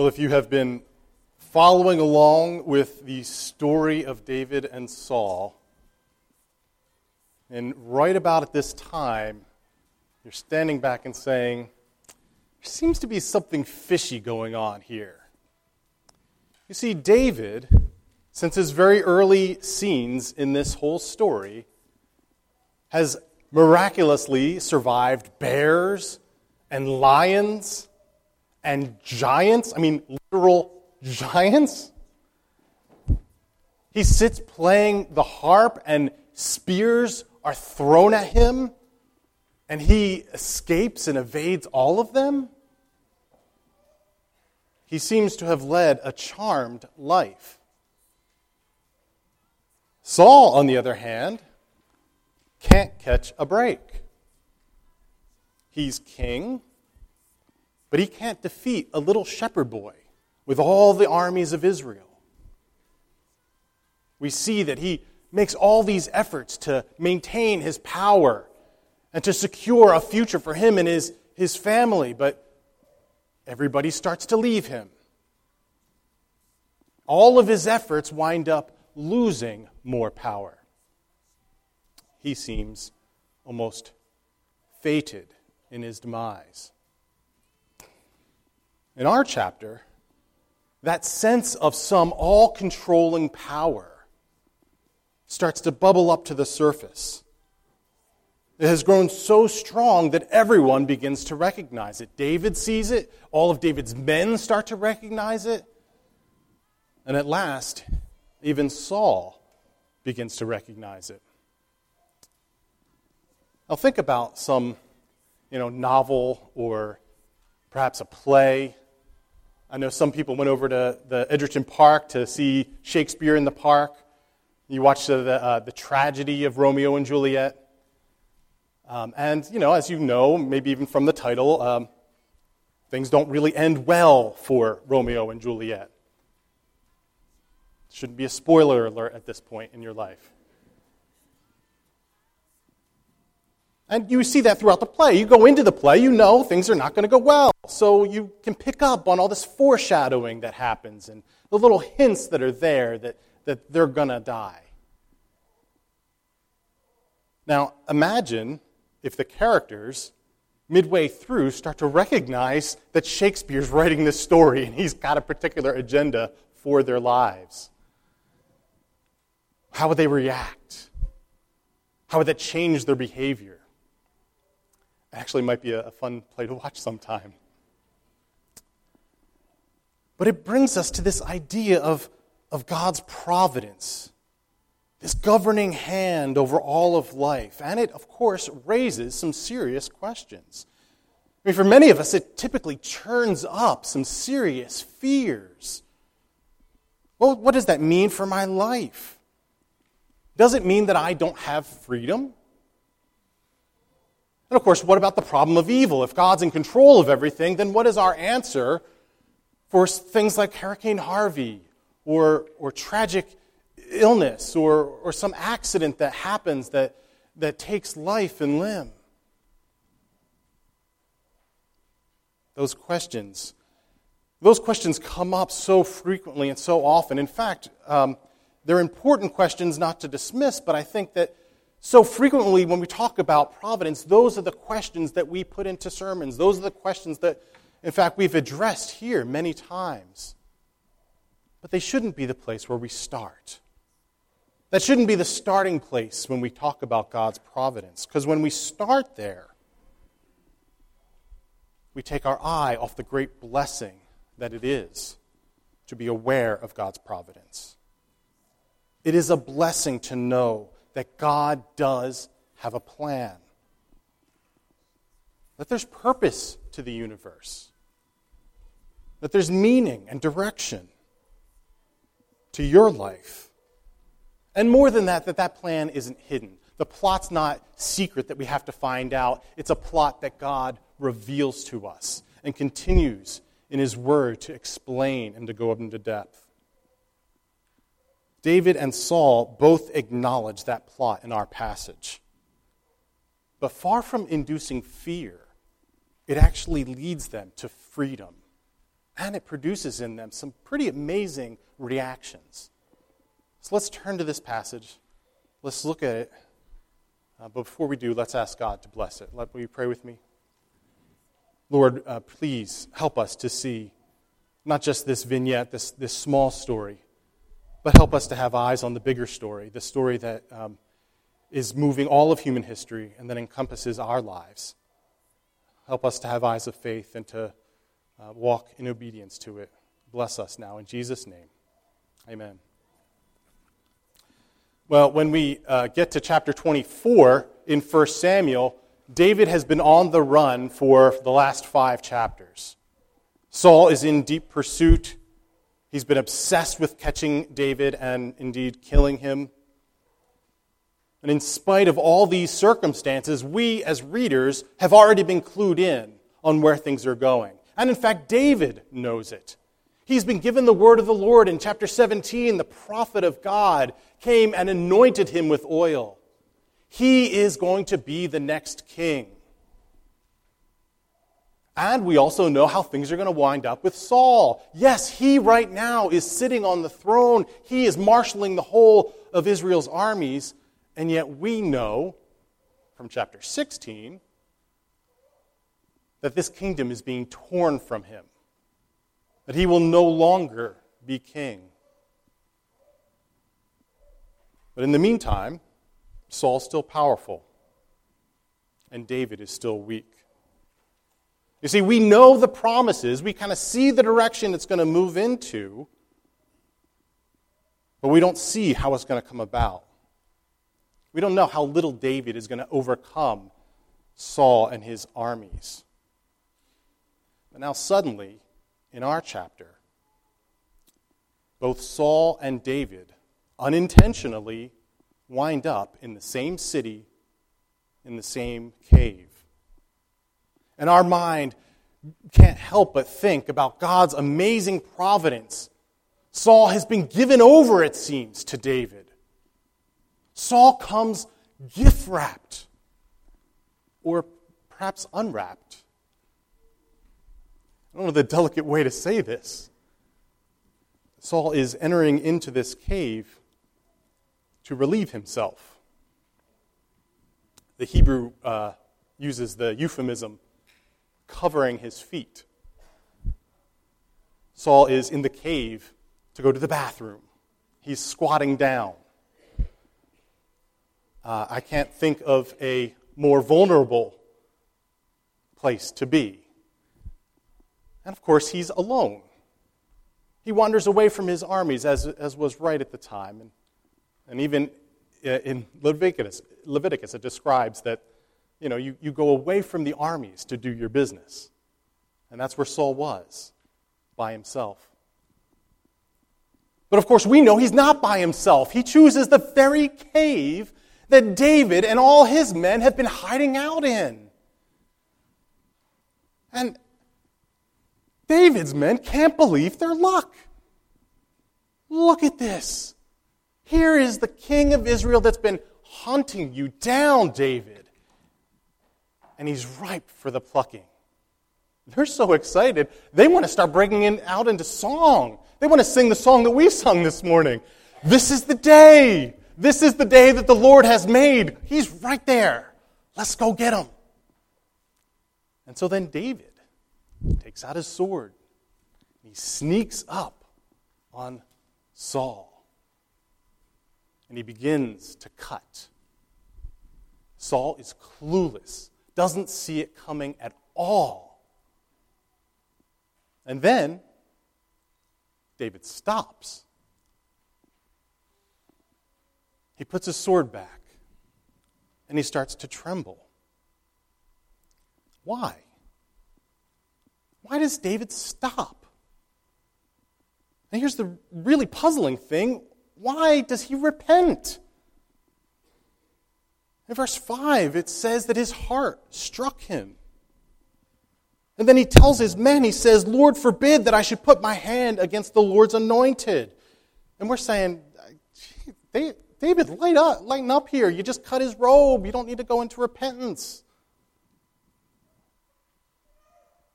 Well, if you have been following along with the story of David and Saul, and right about at this time, you're standing back and saying, there seems to be something fishy going on here. You see, David, since his very early scenes in this whole story, has miraculously survived bears and lions and giants. I mean, literal giants. He sits playing the harp, and spears are thrown at him, and he escapes and evades all of them. He seems to have led a charmed life. Saul, on the other hand, can't catch a break. He's king, but he can't defeat a little shepherd boy with all the armies of Israel. We see that he makes all these efforts to maintain his power and to secure a future for him and his, his family, but everybody starts to leave him. All of his efforts wind up losing more power. He seems almost fated in his demise. In our chapter, that sense of some all controlling power starts to bubble up to the surface. It has grown so strong that everyone begins to recognize it. David sees it, all of David's men start to recognize it, and at last, even Saul begins to recognize it. Now, think about some you know, novel or perhaps a play. I know some people went over to the Edgerton Park to see Shakespeare in the park. You watched the, uh, the tragedy of Romeo and Juliet. Um, and, you know, as you know, maybe even from the title, um, things don't really end well for Romeo and Juliet. Shouldn't be a spoiler alert at this point in your life. And you see that throughout the play. You go into the play, you know things are not going to go well. So you can pick up on all this foreshadowing that happens and the little hints that are there that, that they're going to die. Now, imagine if the characters, midway through, start to recognize that Shakespeare's writing this story and he's got a particular agenda for their lives. How would they react? How would that change their behavior? Actually might be a, a fun play to watch sometime. But it brings us to this idea of, of God's providence, this governing hand over all of life. And it, of course, raises some serious questions. I mean, for many of us, it typically churns up some serious fears. Well, what does that mean for my life? Does it mean that I don't have freedom? And of course, what about the problem of evil? If God's in control of everything, then what is our answer for things like Hurricane Harvey or, or tragic illness or, or some accident that happens that, that takes life and limb? Those questions. Those questions come up so frequently and so often. In fact, um, they're important questions not to dismiss, but I think that so frequently, when we talk about providence, those are the questions that we put into sermons. Those are the questions that, in fact, we've addressed here many times. But they shouldn't be the place where we start. That shouldn't be the starting place when we talk about God's providence. Because when we start there, we take our eye off the great blessing that it is to be aware of God's providence. It is a blessing to know that God does have a plan, that there's purpose to the universe, that there's meaning and direction to your life. And more than that, that that plan isn't hidden. The plot's not secret that we have to find out. It's a plot that God reveals to us and continues in His Word to explain and to go up into depth. David and Saul both acknowledge that plot in our passage. But far from inducing fear, it actually leads them to freedom and it produces in them some pretty amazing reactions. So let's turn to this passage. Let's look at it. Uh, but before we do, let's ask God to bless it. Let, will you pray with me? Lord, uh, please help us to see not just this vignette, this, this small story, but help us to have eyes on the bigger story, the story that um, is moving all of human history and that encompasses our lives. Help us to have eyes of faith and to uh, walk in obedience to it. Bless us now in Jesus' name. Amen. Well, when we uh, get to chapter 24 in 1 Samuel, David has been on the run for the last five chapters. Saul is in deep pursuit. He's been obsessed with catching David and indeed killing him. And in spite of all these circumstances, we as readers have already been clued in on where things are going. And in fact, David knows it. He's been given the word of the Lord in chapter 17. The prophet of God came and anointed him with oil. He is going to be the next king. And we also know how things are going to wind up with Saul. Yes, he right now is sitting on the throne, he is marshaling the whole of Israel's armies. And yet we know from chapter 16 that this kingdom is being torn from him, that he will no longer be king. But in the meantime, Saul's still powerful, and David is still weak. You see, we know the promises, we kind of see the direction it's going to move into, but we don't see how it's going to come about. We don't know how little David is going to overcome Saul and his armies. But now, suddenly, in our chapter, both Saul and David unintentionally wind up in the same city, in the same cave. And our mind can't help but think about God's amazing providence. Saul has been given over, it seems, to David. Saul comes gift wrapped, or perhaps unwrapped. I don't know the delicate way to say this. Saul is entering into this cave to relieve himself. The Hebrew uh, uses the euphemism covering his feet. Saul is in the cave to go to the bathroom. He's squatting down. Uh, I can't think of a more vulnerable place to be. And of course, he's alone. He wanders away from his armies, as, as was right at the time. And, and even uh, in Leviticus, Leviticus, it describes that you, know, you, you go away from the armies to do your business. And that's where Saul was, by himself. But of course, we know he's not by himself. He chooses the very cave that David and all his men have been hiding out in. And David's men can't believe their luck. Look at this. Here is the king of Israel that's been hunting you down, David. And he's ripe for the plucking. They're so excited, they want to start breaking in, out into song. They want to sing the song that we sung this morning. This is the day. This is the day that the Lord has made. He's right there. Let's go get him. And so then David takes out his sword. He sneaks up on Saul. And he begins to cut. Saul is clueless, doesn't see it coming at all. And then David stops He puts his sword back and he starts to tremble. Why? Why does David stop? And here's the really puzzling thing why does he repent? In verse 5, it says that his heart struck him. And then he tells his men, he says, Lord, forbid that I should put my hand against the Lord's anointed. And we're saying, David, light up, lighten up here. You just cut his robe. You don't need to go into repentance.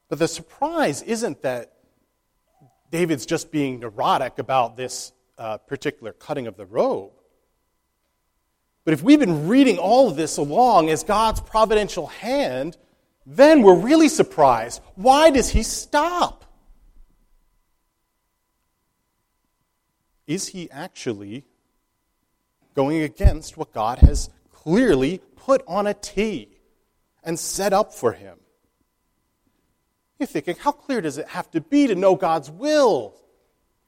But the surprise isn't that David's just being neurotic about this uh, particular cutting of the robe. But if we've been reading all of this along as God's providential hand, then we're really surprised. Why does he stop? Is he actually going against what God has clearly put on a tee and set up for him? You're thinking, how clear does it have to be to know God's will?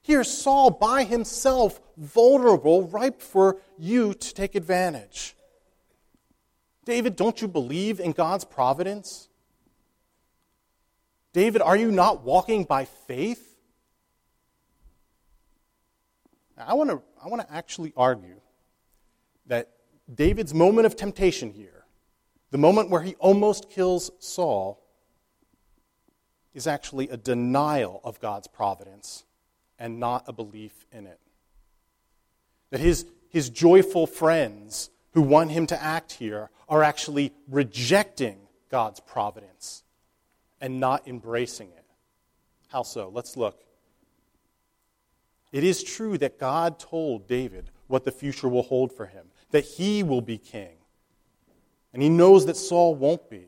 Here's Saul by himself, vulnerable, ripe for you to take advantage. David, don't you believe in God's providence? David, are you not walking by faith? Now, I want to I want to actually argue that David's moment of temptation here, the moment where he almost kills Saul, is actually a denial of God's providence and not a belief in it. That his, his joyful friends who want him to act here are actually rejecting God's providence and not embracing it. How so? Let's look. It is true that God told David what the future will hold for him, that he will be king. And he knows that Saul won't be.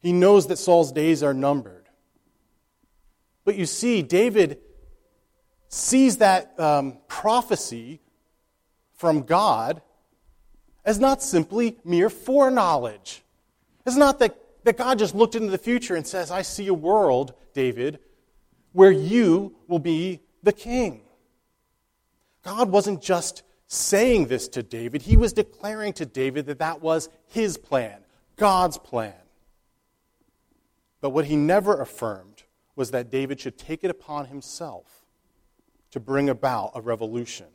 He knows that Saul's days are numbered. But you see, David sees that um, prophecy from God as not simply mere foreknowledge. It's not that, that God just looked into the future and says, I see a world, David, where you will be the king. God wasn't just saying this to David, he was declaring to David that that was his plan, God's plan. But what he never affirmed was that David should take it upon himself to bring about a revolution.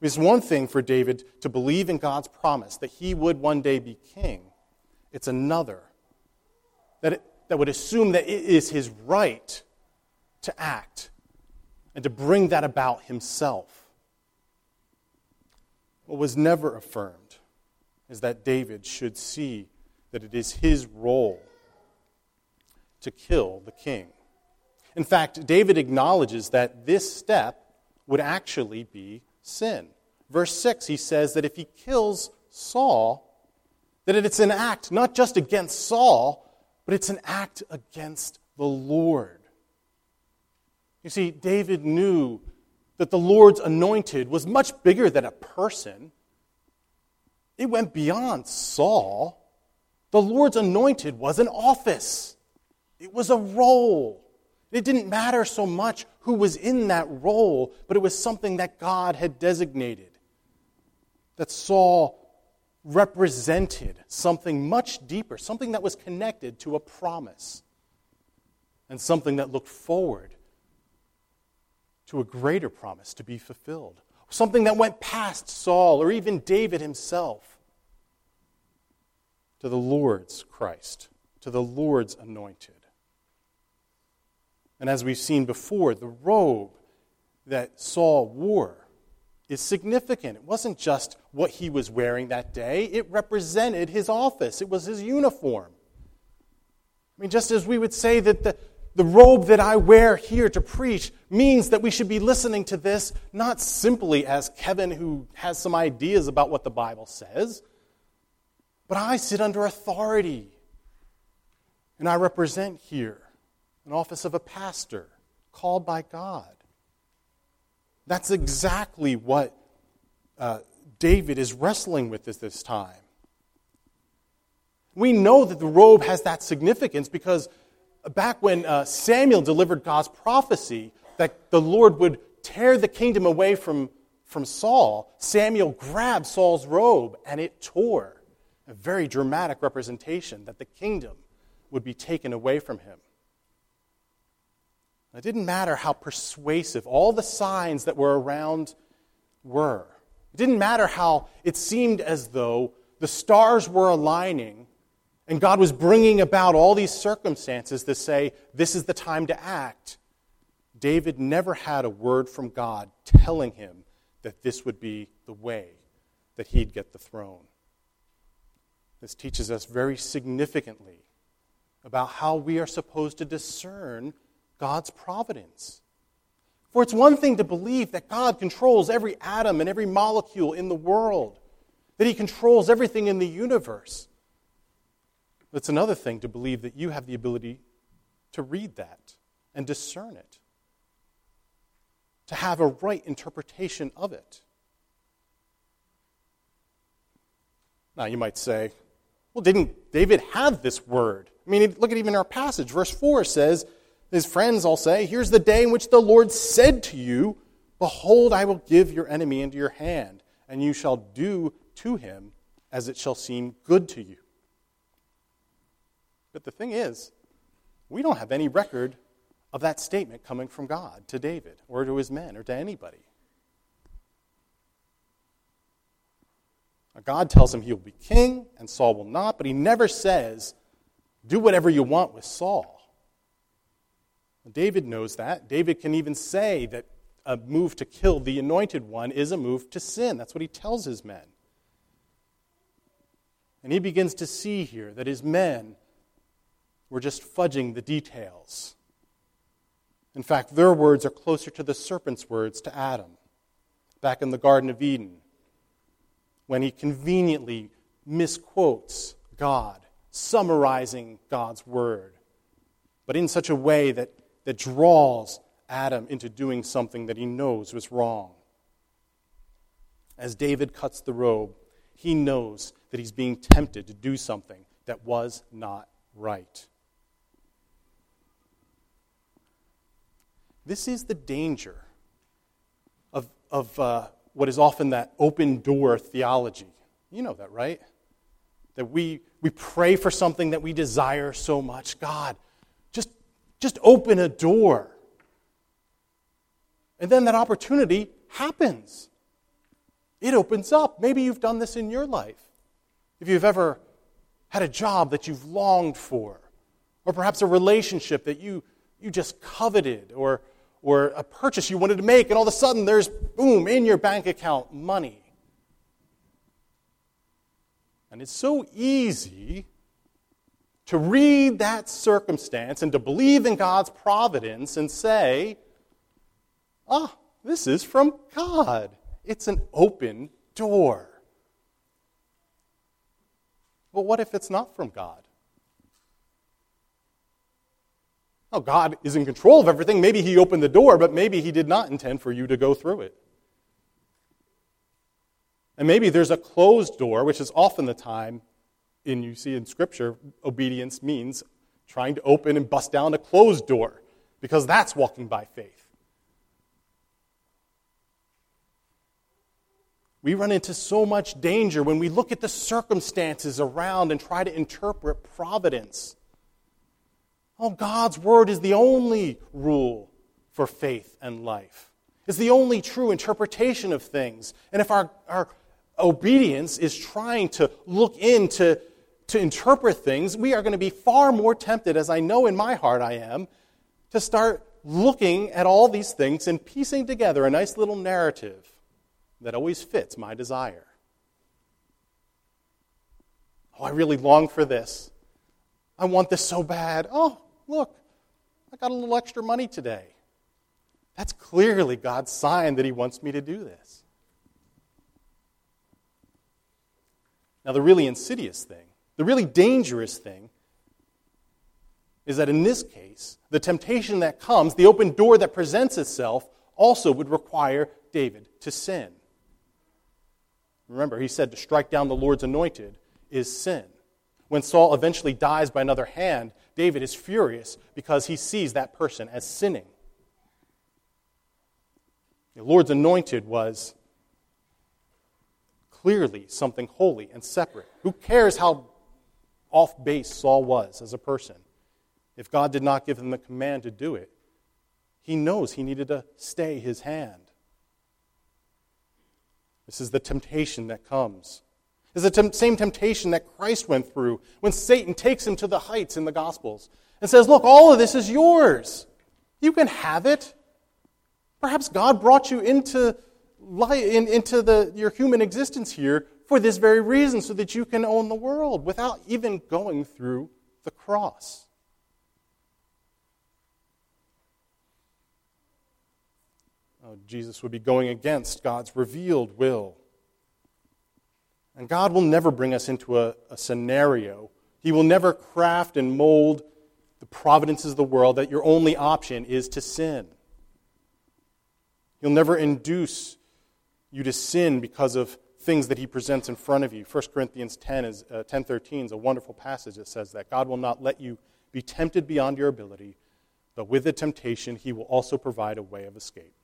It's one thing for David to believe in God's promise that he would one day be king. It's another that, it, that would assume that it is his right to act and to bring that about himself. What was never affirmed is that David should see that it is his role to kill the king. In fact, David acknowledges that this step would actually be sin. Verse 6, he says that if he kills Saul, that it's an act not just against Saul, but it's an act against the Lord. You see, David knew that the Lord's anointed was much bigger than a person. It went beyond Saul. The Lord's anointed was an office. It was a role. It didn't matter so much who was in that role, but it was something that God had designated. That Saul represented something much deeper, something that was connected to a promise, and something that looked forward to a greater promise to be fulfilled. Something that went past Saul or even David himself to the Lord's Christ, to the Lord's anointed. And as we've seen before, the robe that Saul wore is significant. It wasn't just what he was wearing that day, it represented his office, it was his uniform. I mean, just as we would say that the, the robe that I wear here to preach means that we should be listening to this not simply as Kevin who has some ideas about what the Bible says, but I sit under authority and I represent here an office of a pastor called by God. That's exactly what uh, David is wrestling with at this time. We know that the robe has that significance because back when uh, Samuel delivered God's prophecy that the Lord would tear the kingdom away from, from Saul, Samuel grabbed Saul's robe and it tore. A very dramatic representation that the kingdom would be taken away from him. It didn't matter how persuasive all the signs that were around were. It didn't matter how it seemed as though the stars were aligning and God was bringing about all these circumstances to say, this is the time to act. David never had a word from God telling him that this would be the way that he'd get the throne. This teaches us very significantly about how we are supposed to discern God's providence. For it's one thing to believe that God controls every atom and every molecule in the world, that He controls everything in the universe. It's another thing to believe that you have the ability to read that and discern it, to have a right interpretation of it. Now, you might say, well, didn't David have this word? I mean, look at even our passage. Verse 4 says, his friends all say, Here's the day in which the Lord said to you, Behold, I will give your enemy into your hand, and you shall do to him as it shall seem good to you. But the thing is, we don't have any record of that statement coming from God to David or to his men or to anybody. God tells him he will be king and Saul will not, but he never says, do whatever you want with Saul. David knows that. David can even say that a move to kill the anointed one is a move to sin. That's what he tells his men. And he begins to see here that his men were just fudging the details. In fact, their words are closer to the serpent's words to Adam back in the Garden of Eden when he conveniently misquotes God, summarizing God's word, but in such a way that that draws Adam into doing something that he knows was wrong. As David cuts the robe, he knows that he's being tempted to do something that was not right. This is the danger of, of uh, what is often that open door theology. You know that, right? That we, we pray for something that we desire so much. God, just open a door. And then that opportunity happens. It opens up. Maybe you've done this in your life. If you've ever had a job that you've longed for, or perhaps a relationship that you, you just coveted, or, or a purchase you wanted to make, and all of a sudden there's, boom, in your bank account, money. And it's so easy to read that circumstance and to believe in God's providence and say, ah, oh, this is from God. It's an open door. But what if it's not from God? Oh, God is in control of everything. Maybe He opened the door, but maybe He did not intend for you to go through it. And maybe there's a closed door, which is often the time in you see in Scripture, obedience means trying to open and bust down a closed door, because that's walking by faith. We run into so much danger when we look at the circumstances around and try to interpret providence. Oh, God's word is the only rule for faith and life. It's the only true interpretation of things. And if our, our obedience is trying to look into to interpret things, we are going to be far more tempted, as I know in my heart I am, to start looking at all these things and piecing together a nice little narrative that always fits my desire. Oh, I really long for this. I want this so bad. Oh, look, I got a little extra money today. That's clearly God's sign that He wants me to do this. Now, the really insidious thing the really dangerous thing is that in this case, the temptation that comes, the open door that presents itself, also would require David to sin. Remember, he said to strike down the Lord's anointed is sin. When Saul eventually dies by another hand, David is furious because he sees that person as sinning. The Lord's anointed was clearly something holy and separate. Who cares how off base Saul was as a person. If God did not give him the command to do it, he knows he needed to stay his hand. This is the temptation that comes. It's the tem- same temptation that Christ went through when Satan takes him to the heights in the Gospels and says, Look, all of this is yours. You can have it. Perhaps God brought you into, in, into the, your human existence here for this very reason, so that you can own the world without even going through the cross. Uh, Jesus would be going against God's revealed will. And God will never bring us into a, a scenario, He will never craft and mold the providences of the world that your only option is to sin. He'll never induce you to sin because of things that he presents in front of you. 1 Corinthians 10 is uh, 10:13 is a wonderful passage that says that God will not let you be tempted beyond your ability, but with the temptation he will also provide a way of escape.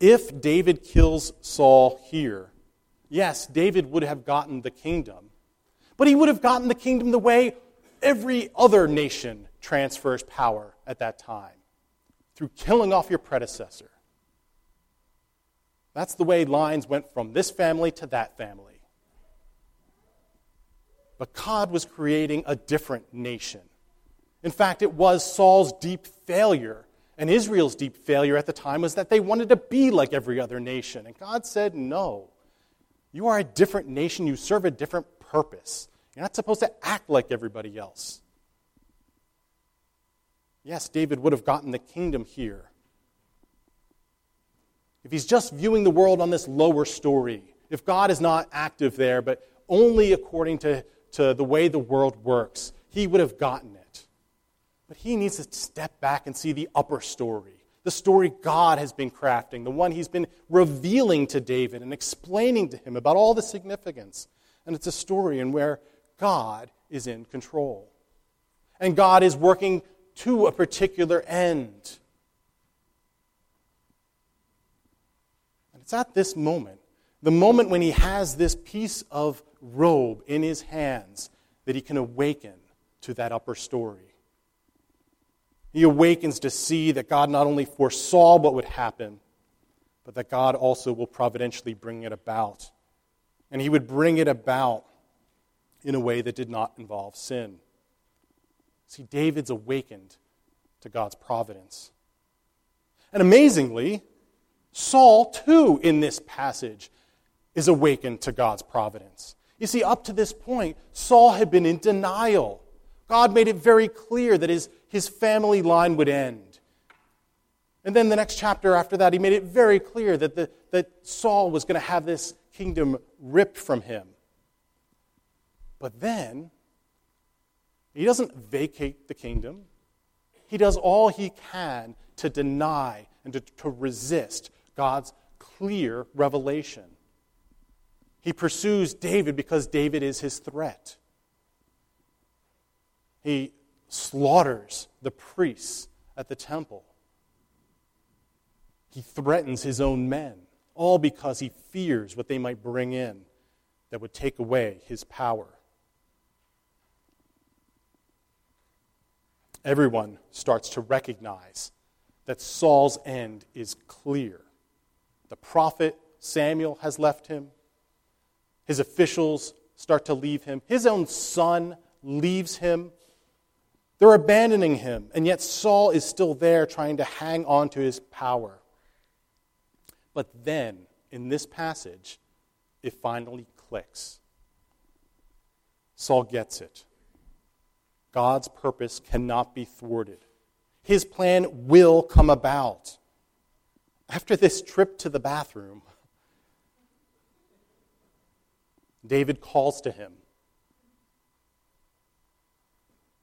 If David kills Saul here, yes, David would have gotten the kingdom, but he would have gotten the kingdom the way every other nation transfers power at that time through killing off your predecessor. That's the way lines went from this family to that family. But God was creating a different nation. In fact, it was Saul's deep failure and Israel's deep failure at the time was that they wanted to be like every other nation. And God said, No. You are a different nation. You serve a different purpose. You're not supposed to act like everybody else. Yes, David would have gotten the kingdom here. If he's just viewing the world on this lower story, if God is not active there, but only according to, to the way the world works, he would have gotten it. But he needs to step back and see the upper story, the story God has been crafting, the one he's been revealing to David and explaining to him about all the significance. And it's a story in where God is in control. And God is working to a particular end. It's at this moment, the moment when he has this piece of robe in his hands, that he can awaken to that upper story. He awakens to see that God not only foresaw what would happen, but that God also will providentially bring it about. And he would bring it about in a way that did not involve sin. See, David's awakened to God's providence. And amazingly, Saul, too, in this passage, is awakened to God's providence. You see, up to this point, Saul had been in denial. God made it very clear that his, his family line would end. And then the next chapter after that, he made it very clear that, the, that Saul was going to have this kingdom ripped from him. But then, he doesn't vacate the kingdom. He does all he can to deny and to, to resist God's clear revelation. He pursues David because David is his threat. He slaughters the priests at the temple. He threatens his own men, all because he fears what they might bring in that would take away his power. everyone starts to recognize that Saul's end is clear. The prophet Samuel has left him, his officials start to leave him, his own son leaves him. They're abandoning him, and yet Saul is still there trying to hang on to his power. But then, in this passage, it finally clicks. Saul gets it. God's purpose cannot be thwarted. His plan will come about. After this trip to the bathroom, David calls to him.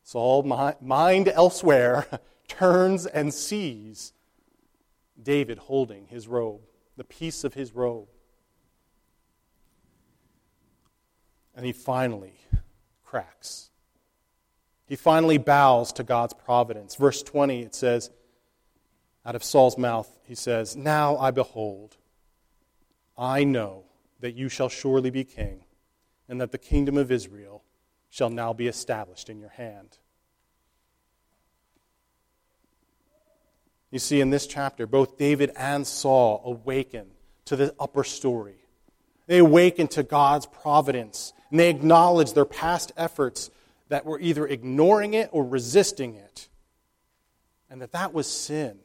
Saul, mind elsewhere, turns and sees David holding his robe, the piece of his robe. And he finally cracks. He finally bows to God's providence. Verse 20, it says, out of Saul's mouth, he says, Now I behold, I know that you shall surely be king, and that the kingdom of Israel shall now be established in your hand. You see, in this chapter, both David and Saul awaken to the upper story. They awaken to God's providence, and they acknowledge their past efforts that were either ignoring it or resisting it, and that that was sin.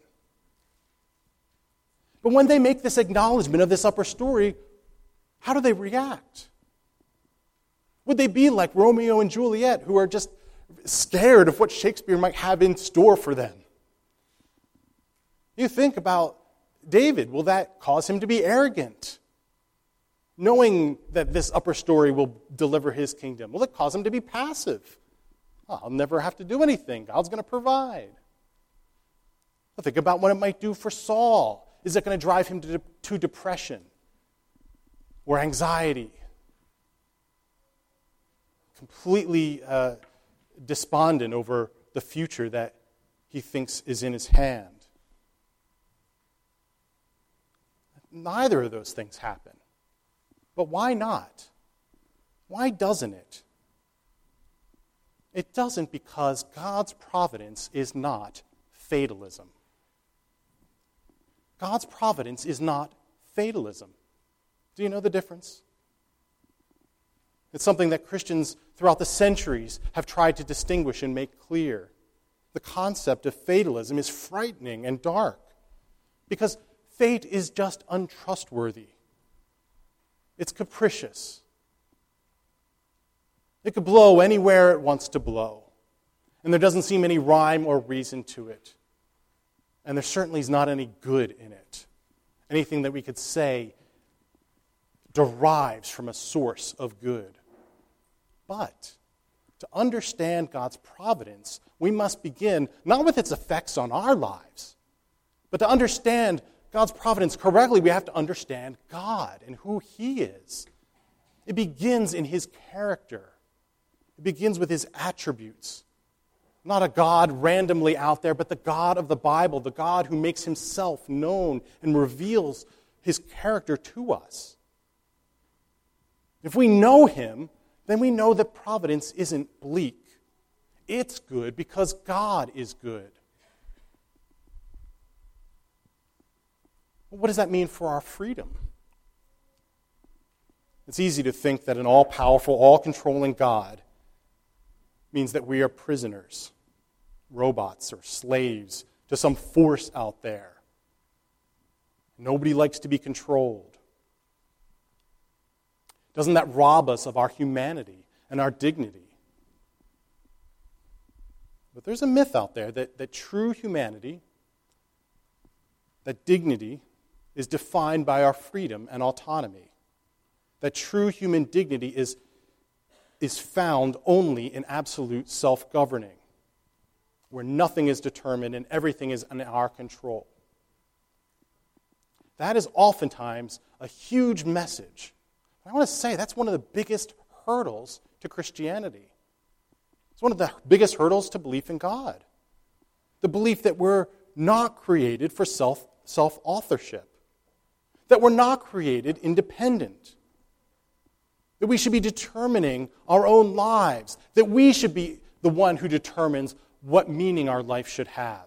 But when they make this acknowledgement of this upper story, how do they react? Would they be like Romeo and Juliet, who are just scared of what Shakespeare might have in store for them. You think about David, will that cause him to be arrogant? Knowing that this upper story will deliver his kingdom, will it cause him to be passive? Oh, I'll never have to do anything. God's going to provide. Think about what it might do for Saul. Is it going to drive him to, to depression or anxiety? Completely uh, despondent over the future that he thinks is in his hand. Neither of those things happen. But why not? Why doesn't it? It doesn't because God's providence is not fatalism. God's providence is not fatalism. Do you know the difference? It's something that Christians throughout the centuries have tried to distinguish and make clear. The concept of fatalism is frightening and dark because fate is just untrustworthy. It's capricious. It could blow anywhere it wants to blow, and there doesn't seem any rhyme or reason to it. And there certainly is not any good in it. Anything that we could say derives from a source of good. But to understand God's providence, we must begin not with its effects on our lives, but to understand God's providence correctly, we have to understand God and who He is. It begins in His character, it begins with His attributes. Not a God randomly out there, but the God of the Bible, the God who makes himself known and reveals his character to us. If we know him, then we know that providence isn't bleak. It's good because God is good. What does that mean for our freedom? It's easy to think that an all powerful, all controlling God means that we are prisoners, robots, or slaves to some force out there. Nobody likes to be controlled. Doesn't that rob us of our humanity and our dignity? But there's a myth out there that, that true humanity, that dignity, is defined by our freedom and autonomy. That true human dignity is is found only in absolute self governing, where nothing is determined and everything is in our control. That is oftentimes a huge message. I want to say that's one of the biggest hurdles to Christianity. It's one of the biggest hurdles to belief in God. The belief that we're not created for self self authorship, that we're not created independent that we should be determining our own lives, that we should be the one who determines what meaning our life should have.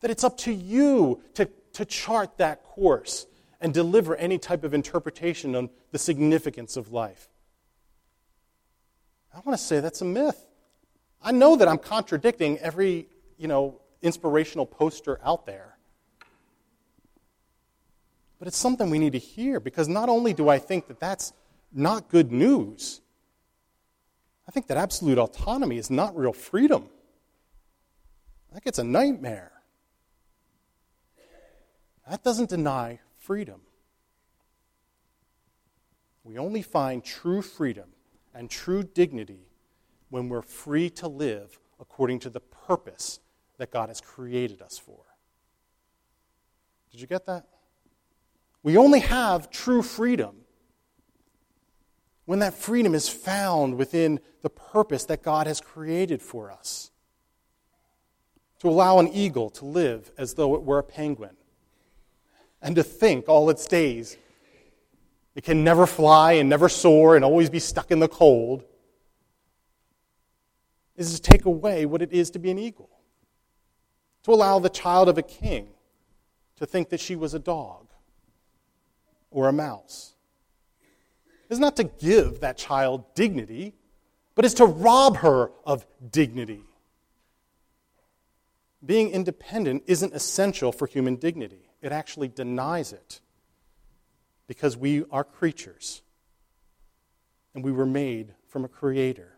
That it's up to you to, to chart that course and deliver any type of interpretation on the significance of life. I want to say that's a myth. I know that I'm contradicting every, you know, inspirational poster out there. But it's something we need to hear because not only do I think that that's not good news. I think that absolute autonomy is not real freedom. I gets a nightmare. That doesn't deny freedom. We only find true freedom and true dignity when we're free to live according to the purpose that God has created us for. Did you get that? We only have true freedom when that freedom is found within the purpose that God has created for us. To allow an eagle to live as though it were a penguin, and to think all its days it can never fly and never soar and always be stuck in the cold, is to take away what it is to be an eagle. To allow the child of a king to think that she was a dog or a mouse is not to give that child dignity, but is to rob her of dignity. Being independent isn't essential for human dignity, it actually denies it because we are creatures and we were made from a creator.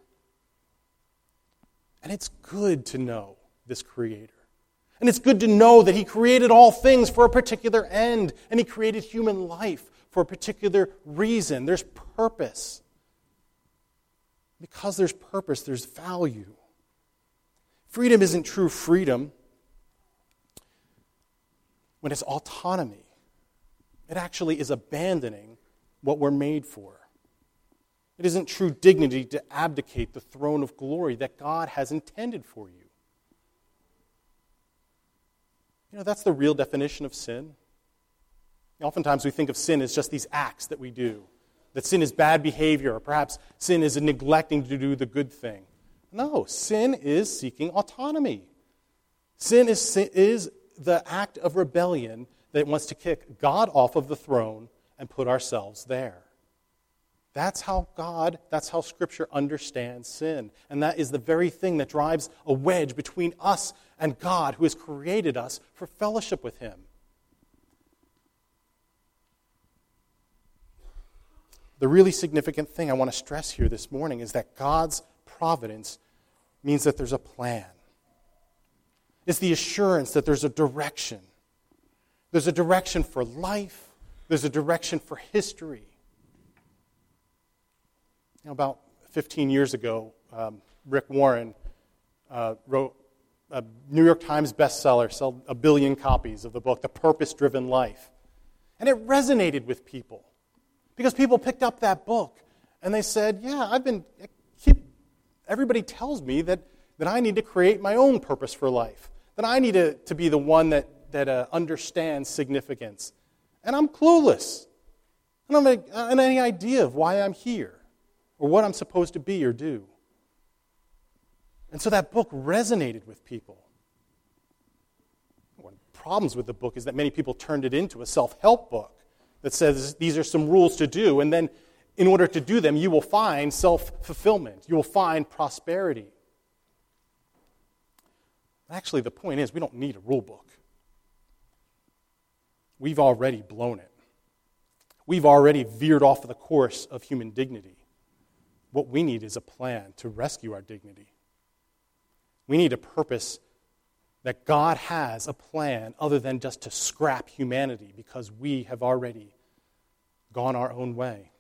And it's good to know this Creator. And it's good to know that He created all things for a particular end, and He created human life for a particular reason. There's purpose. Because there's purpose, there's value. Freedom isn't true freedom when it's autonomy, it actually is abandoning what we're made for. It isn't true dignity to abdicate the throne of glory that God has intended for you. You know, that's the real definition of sin. Oftentimes we think of sin as just these acts that we do, that sin is bad behavior, or perhaps sin is neglecting to do the good thing. No, sin is seeking autonomy. Sin is, is the act of rebellion that wants to kick God off of the throne and put ourselves there. That's how God, that's how Scripture understands sin. And that is the very thing that drives a wedge between us and God, who has created us for fellowship with Him. The really significant thing I want to stress here this morning is that God's providence means that there's a plan. It's the assurance that there's a direction. There's a direction for life, there's a direction for history. About 15 years ago, um, Rick Warren uh, wrote a New York Times bestseller, sold a billion copies of the book, The Purpose Driven Life. And it resonated with people because people picked up that book and they said, Yeah, I've been, everybody tells me that, that I need to create my own purpose for life, that I need to, to be the one that, that uh, understands significance. And I'm clueless. I don't have any idea of why I'm here or what I'm supposed to be or do. And so that book resonated with people. One of the problems with the book is that many people turned it into a self help book that says these are some rules to do, and then in order to do them, you will find self fulfillment, you will find prosperity. Actually, the point is, we don't need a rule book. We've already blown it. We've already veered off of the course of human dignity. What we need is a plan to rescue our dignity. We need a purpose that God has a plan other than just to scrap humanity because we have already gone our own way.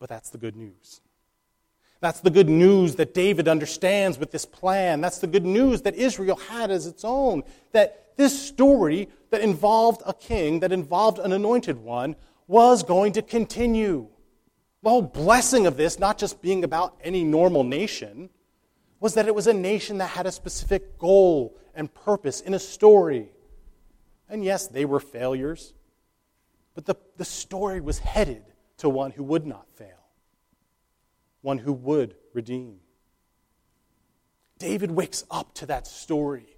But that's the good news. That's the good news that David understands with this plan. That's the good news that Israel had as its own. That this story that involved a king, that involved an anointed one, was going to continue. The whole blessing of this, not just being about any normal nation, was that it was a nation that had a specific goal and purpose in a story. And yes, they were failures, but the, the story was headed to one who would not fail, one who would redeem. David wakes up to that story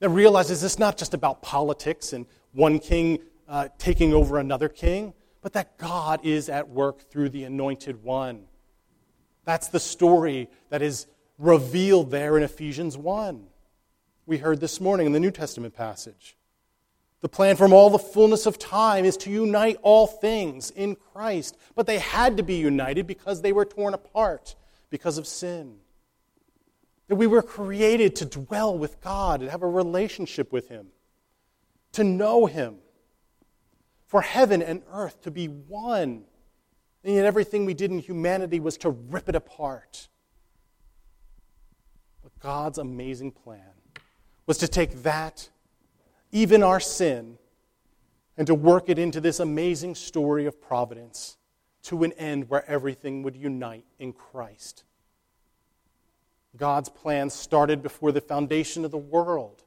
that realizes it's not just about politics and one king uh, taking over another king but that God is at work through the anointed one. That's the story that is revealed there in Ephesians 1. We heard this morning in the New Testament passage. The plan from all the fullness of time is to unite all things in Christ. But they had to be united because they were torn apart because of sin. That we were created to dwell with God and have a relationship with Him, to know Him, for heaven and earth to be one. And yet everything we did in humanity was to rip it apart. But God's amazing plan was to take that, even our sin, and to work it into this amazing story of providence to an end where everything would unite in Christ. God's plan started before the foundation of the world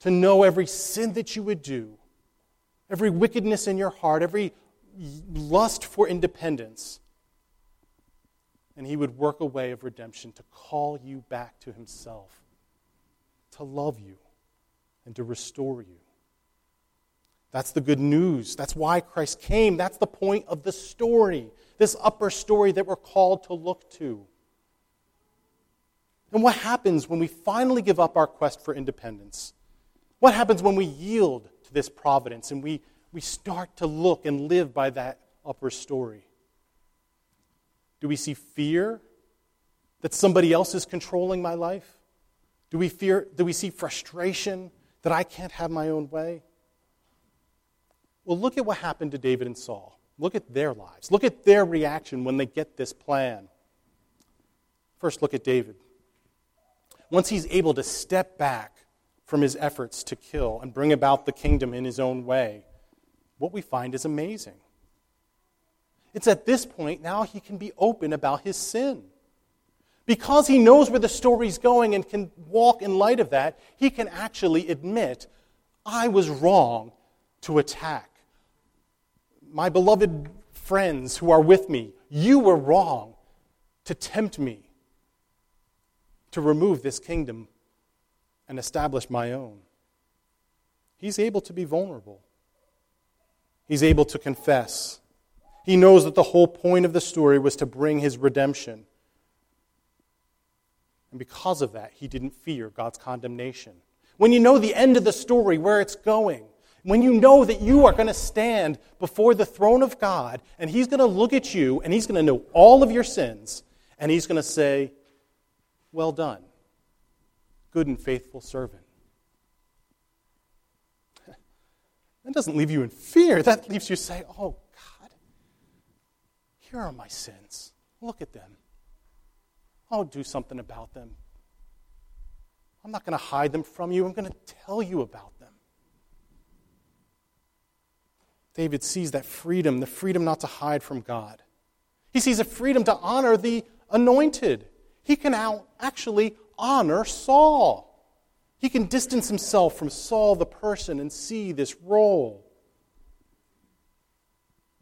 to know every sin that you would do every wickedness in your heart, every lust for independence. And he would work a way of redemption to call you back to himself, to love you, and to restore you. That's the good news. That's why Christ came. That's the point of the story, this upper story that we're called to look to. And what happens when we finally give up our quest for independence? What happens when we yield to this providence and we, we start to look and live by that upper story? Do we see fear that somebody else is controlling my life? Do we fear do we see frustration that I can't have my own way? Well, look at what happened to David and Saul. Look at their lives. Look at their reaction when they get this plan. First, look at David. Once he's able to step back from his efforts to kill and bring about the kingdom in his own way, what we find is amazing. It's at this point now he can be open about his sin. Because he knows where the story's going and can walk in light of that, he can actually admit, I was wrong to attack. My beloved friends who are with me, you were wrong to tempt me to remove this kingdom and establish my own. He's able to be vulnerable. He's able to confess. He knows that the whole point of the story was to bring his redemption. And because of that, he didn't fear God's condemnation. When you know the end of the story, where it's going, when you know that you are going to stand before the throne of God and he's going to look at you and he's going to know all of your sins and he's going to say, Well done, good and faithful servant. That doesn't leave you in fear. That leaves you say, Oh, God, here are my sins. Look at them. I'll do something about them. I'm not going to hide them from you. I'm going to tell you about them. David sees that freedom, the freedom not to hide from God. He sees a freedom to honor the anointed. He can now actually honor Saul. He can distance himself from Saul the person and see this role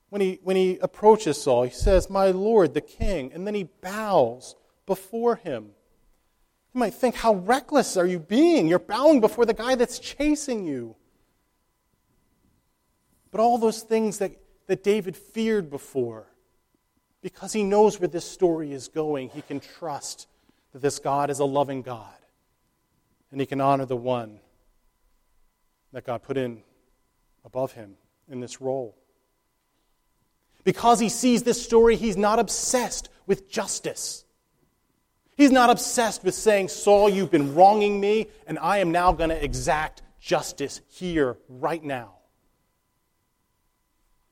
when he, when he approaches Saul, he says, My Lord, the king, and then he bows before him. You might think, How reckless are you being? You're bowing before the guy that's chasing you. But all those things that, that David feared before, because he knows where this story is going, he can trust that this God is a loving God. And he can honor the one that God put in above him in this role. Because he sees this story, he's not obsessed with justice. He's not obsessed with saying, Saul, you've been wronging me, and I am now going to exact justice here, right now.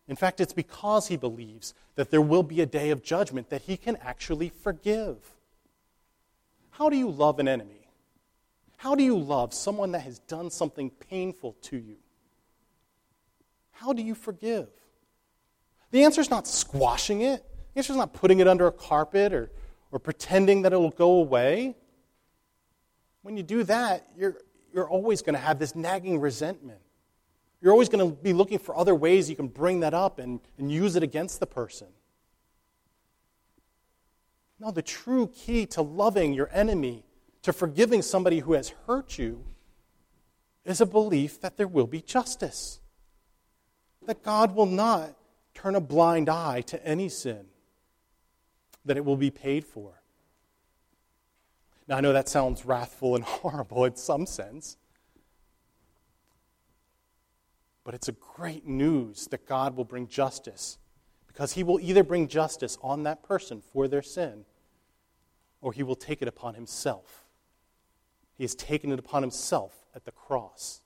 In fact, it's because he believes that there will be a day of judgment that he can actually forgive. How do you love an enemy? How do you love someone that has done something painful to you? How do you forgive? The answer is not squashing it. The answer is not putting it under a carpet or, or pretending that it will go away. When you do that, you're, you're always going to have this nagging resentment. You're always going to be looking for other ways you can bring that up and, and use it against the person. No, the true key to loving your enemy, to forgiving somebody who has hurt you, is a belief that there will be justice. That God will not turn a blind eye to any sin, that it will be paid for. Now, I know that sounds wrathful and horrible in some sense, but it's a great news that God will bring justice because he will either bring justice on that person for their sin or he will take it upon himself. He has taken it upon himself at the cross.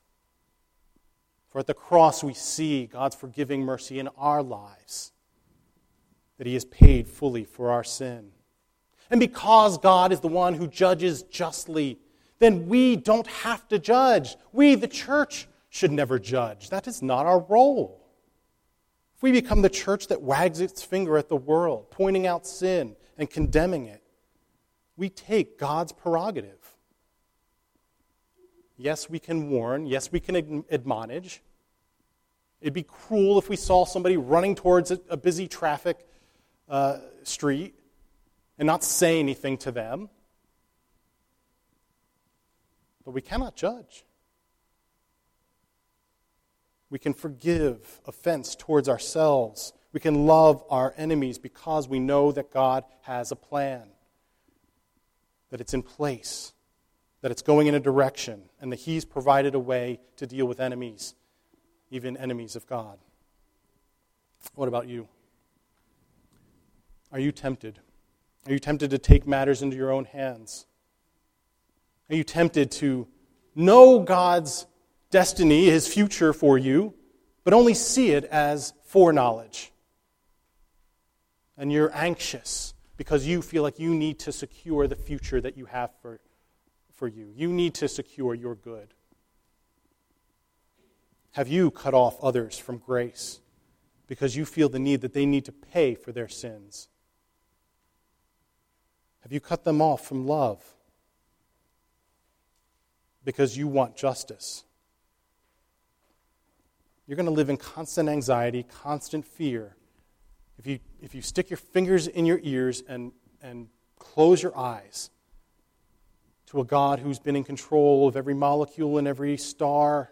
For at the cross, we see God's forgiving mercy in our lives, that He has paid fully for our sin. And because God is the one who judges justly, then we don't have to judge. We, the church, should never judge. That is not our role. If we become the church that wags its finger at the world, pointing out sin and condemning it, we take God's prerogative. Yes, we can warn. Yes, we can admonish. It'd be cruel if we saw somebody running towards a, busy traffic uh, street and not say anything to them. But we cannot judge. We can forgive offense towards ourselves. We can love our enemies because we know that God has a plan, that it's in place that it's going in a direction, and that He's provided a way to deal with enemies, even enemies of God. What about you? Are you tempted? Are you tempted to take matters into your own hands? Are you tempted to know God's destiny, his future for you, but only see it as foreknowledge? And you're anxious because you feel like you need to secure the future that you have for, for you. You need to secure your good. Have you cut off others from grace because you feel the need that they need to pay for their sins? Have you cut them off from love because you want justice? You're going to live in constant anxiety, constant fear. If you, if you stick your fingers in your ears and, and close your eyes to a God who's been in control of every molecule and every star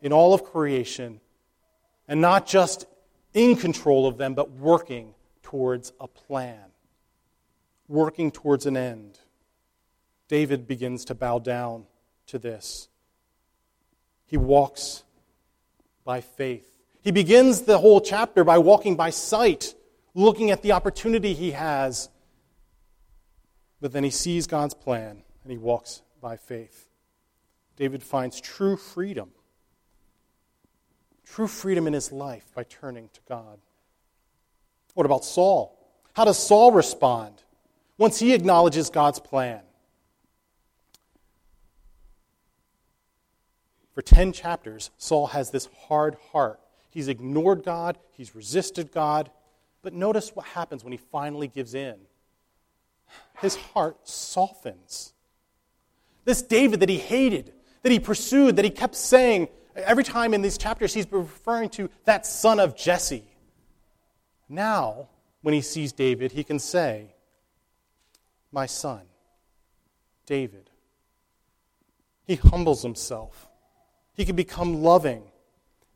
in all of creation, and not just in control of them, but working towards a plan, working towards an end. David begins to bow down to this. He walks by faith. He begins the whole chapter by walking by sight, looking at the opportunity he has. But then he sees God's plan and he walks by faith. David finds true freedom true freedom in his life by turning to God. What about Saul? How does Saul respond once he acknowledges God's plan? For 10 chapters, Saul has this hard heart. He's ignored God, he's resisted God. But notice what happens when he finally gives in. His heart softens. This David that he hated, that he pursued, that he kept saying, Every time in these chapters, he's referring to that son of Jesse. Now, when he sees David, he can say, My son, David. He humbles himself. He can become loving.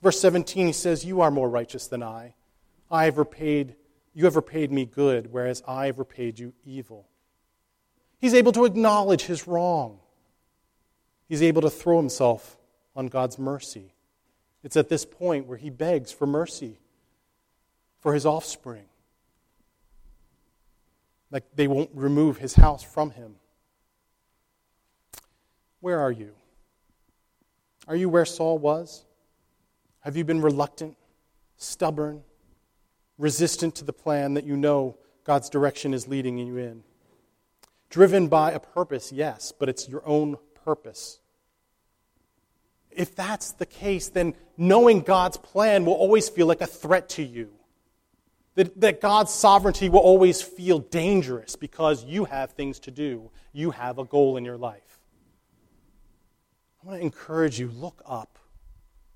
Verse 17, he says, You are more righteous than I. I have repaid, you have repaid me good, whereas I have repaid you evil. He's able to acknowledge his wrong. He's able to throw himself on God's mercy. It's at this point where he begs for mercy for his offspring. Like they won't remove his house from him. Where are you? Are you where Saul was? Have you been reluctant, stubborn, resistant to the plan that you know God's direction is leading you in? Driven by a purpose, yes, but it's your own purpose if that's the case, then knowing God's plan will always feel like a threat to you. That, that God's sovereignty will always feel dangerous because you have things to do. You have a goal in your life. I want to encourage you look up,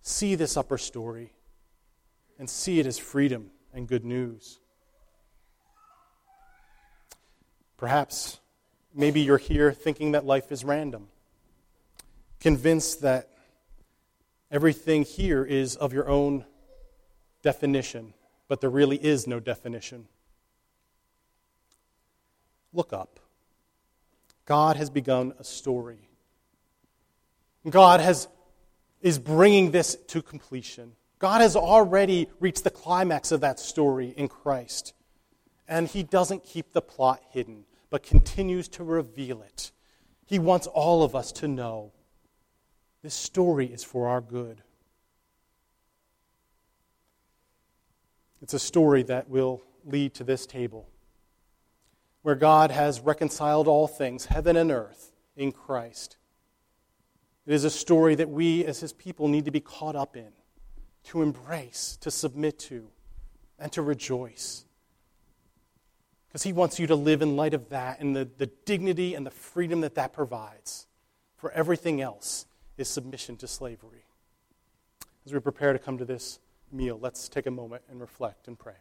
see this upper story, and see it as freedom and good news. Perhaps, maybe you're here thinking that life is random, convinced that Everything here is of your own definition, but there really is no definition. Look up. God has begun a story. God has, is bringing this to completion. God has already reached the climax of that story in Christ. And He doesn't keep the plot hidden, but continues to reveal it. He wants all of us to know this story is for our good. It's a story that will lead to this table, where God has reconciled all things, heaven and earth, in Christ. It is a story that we, as His people, need to be caught up in, to embrace, to submit to, and to rejoice. Because He wants you to live in light of that and the, the dignity and the freedom that that provides for everything else is submission to slavery. As we prepare to come to this meal, let's take a moment and reflect and pray.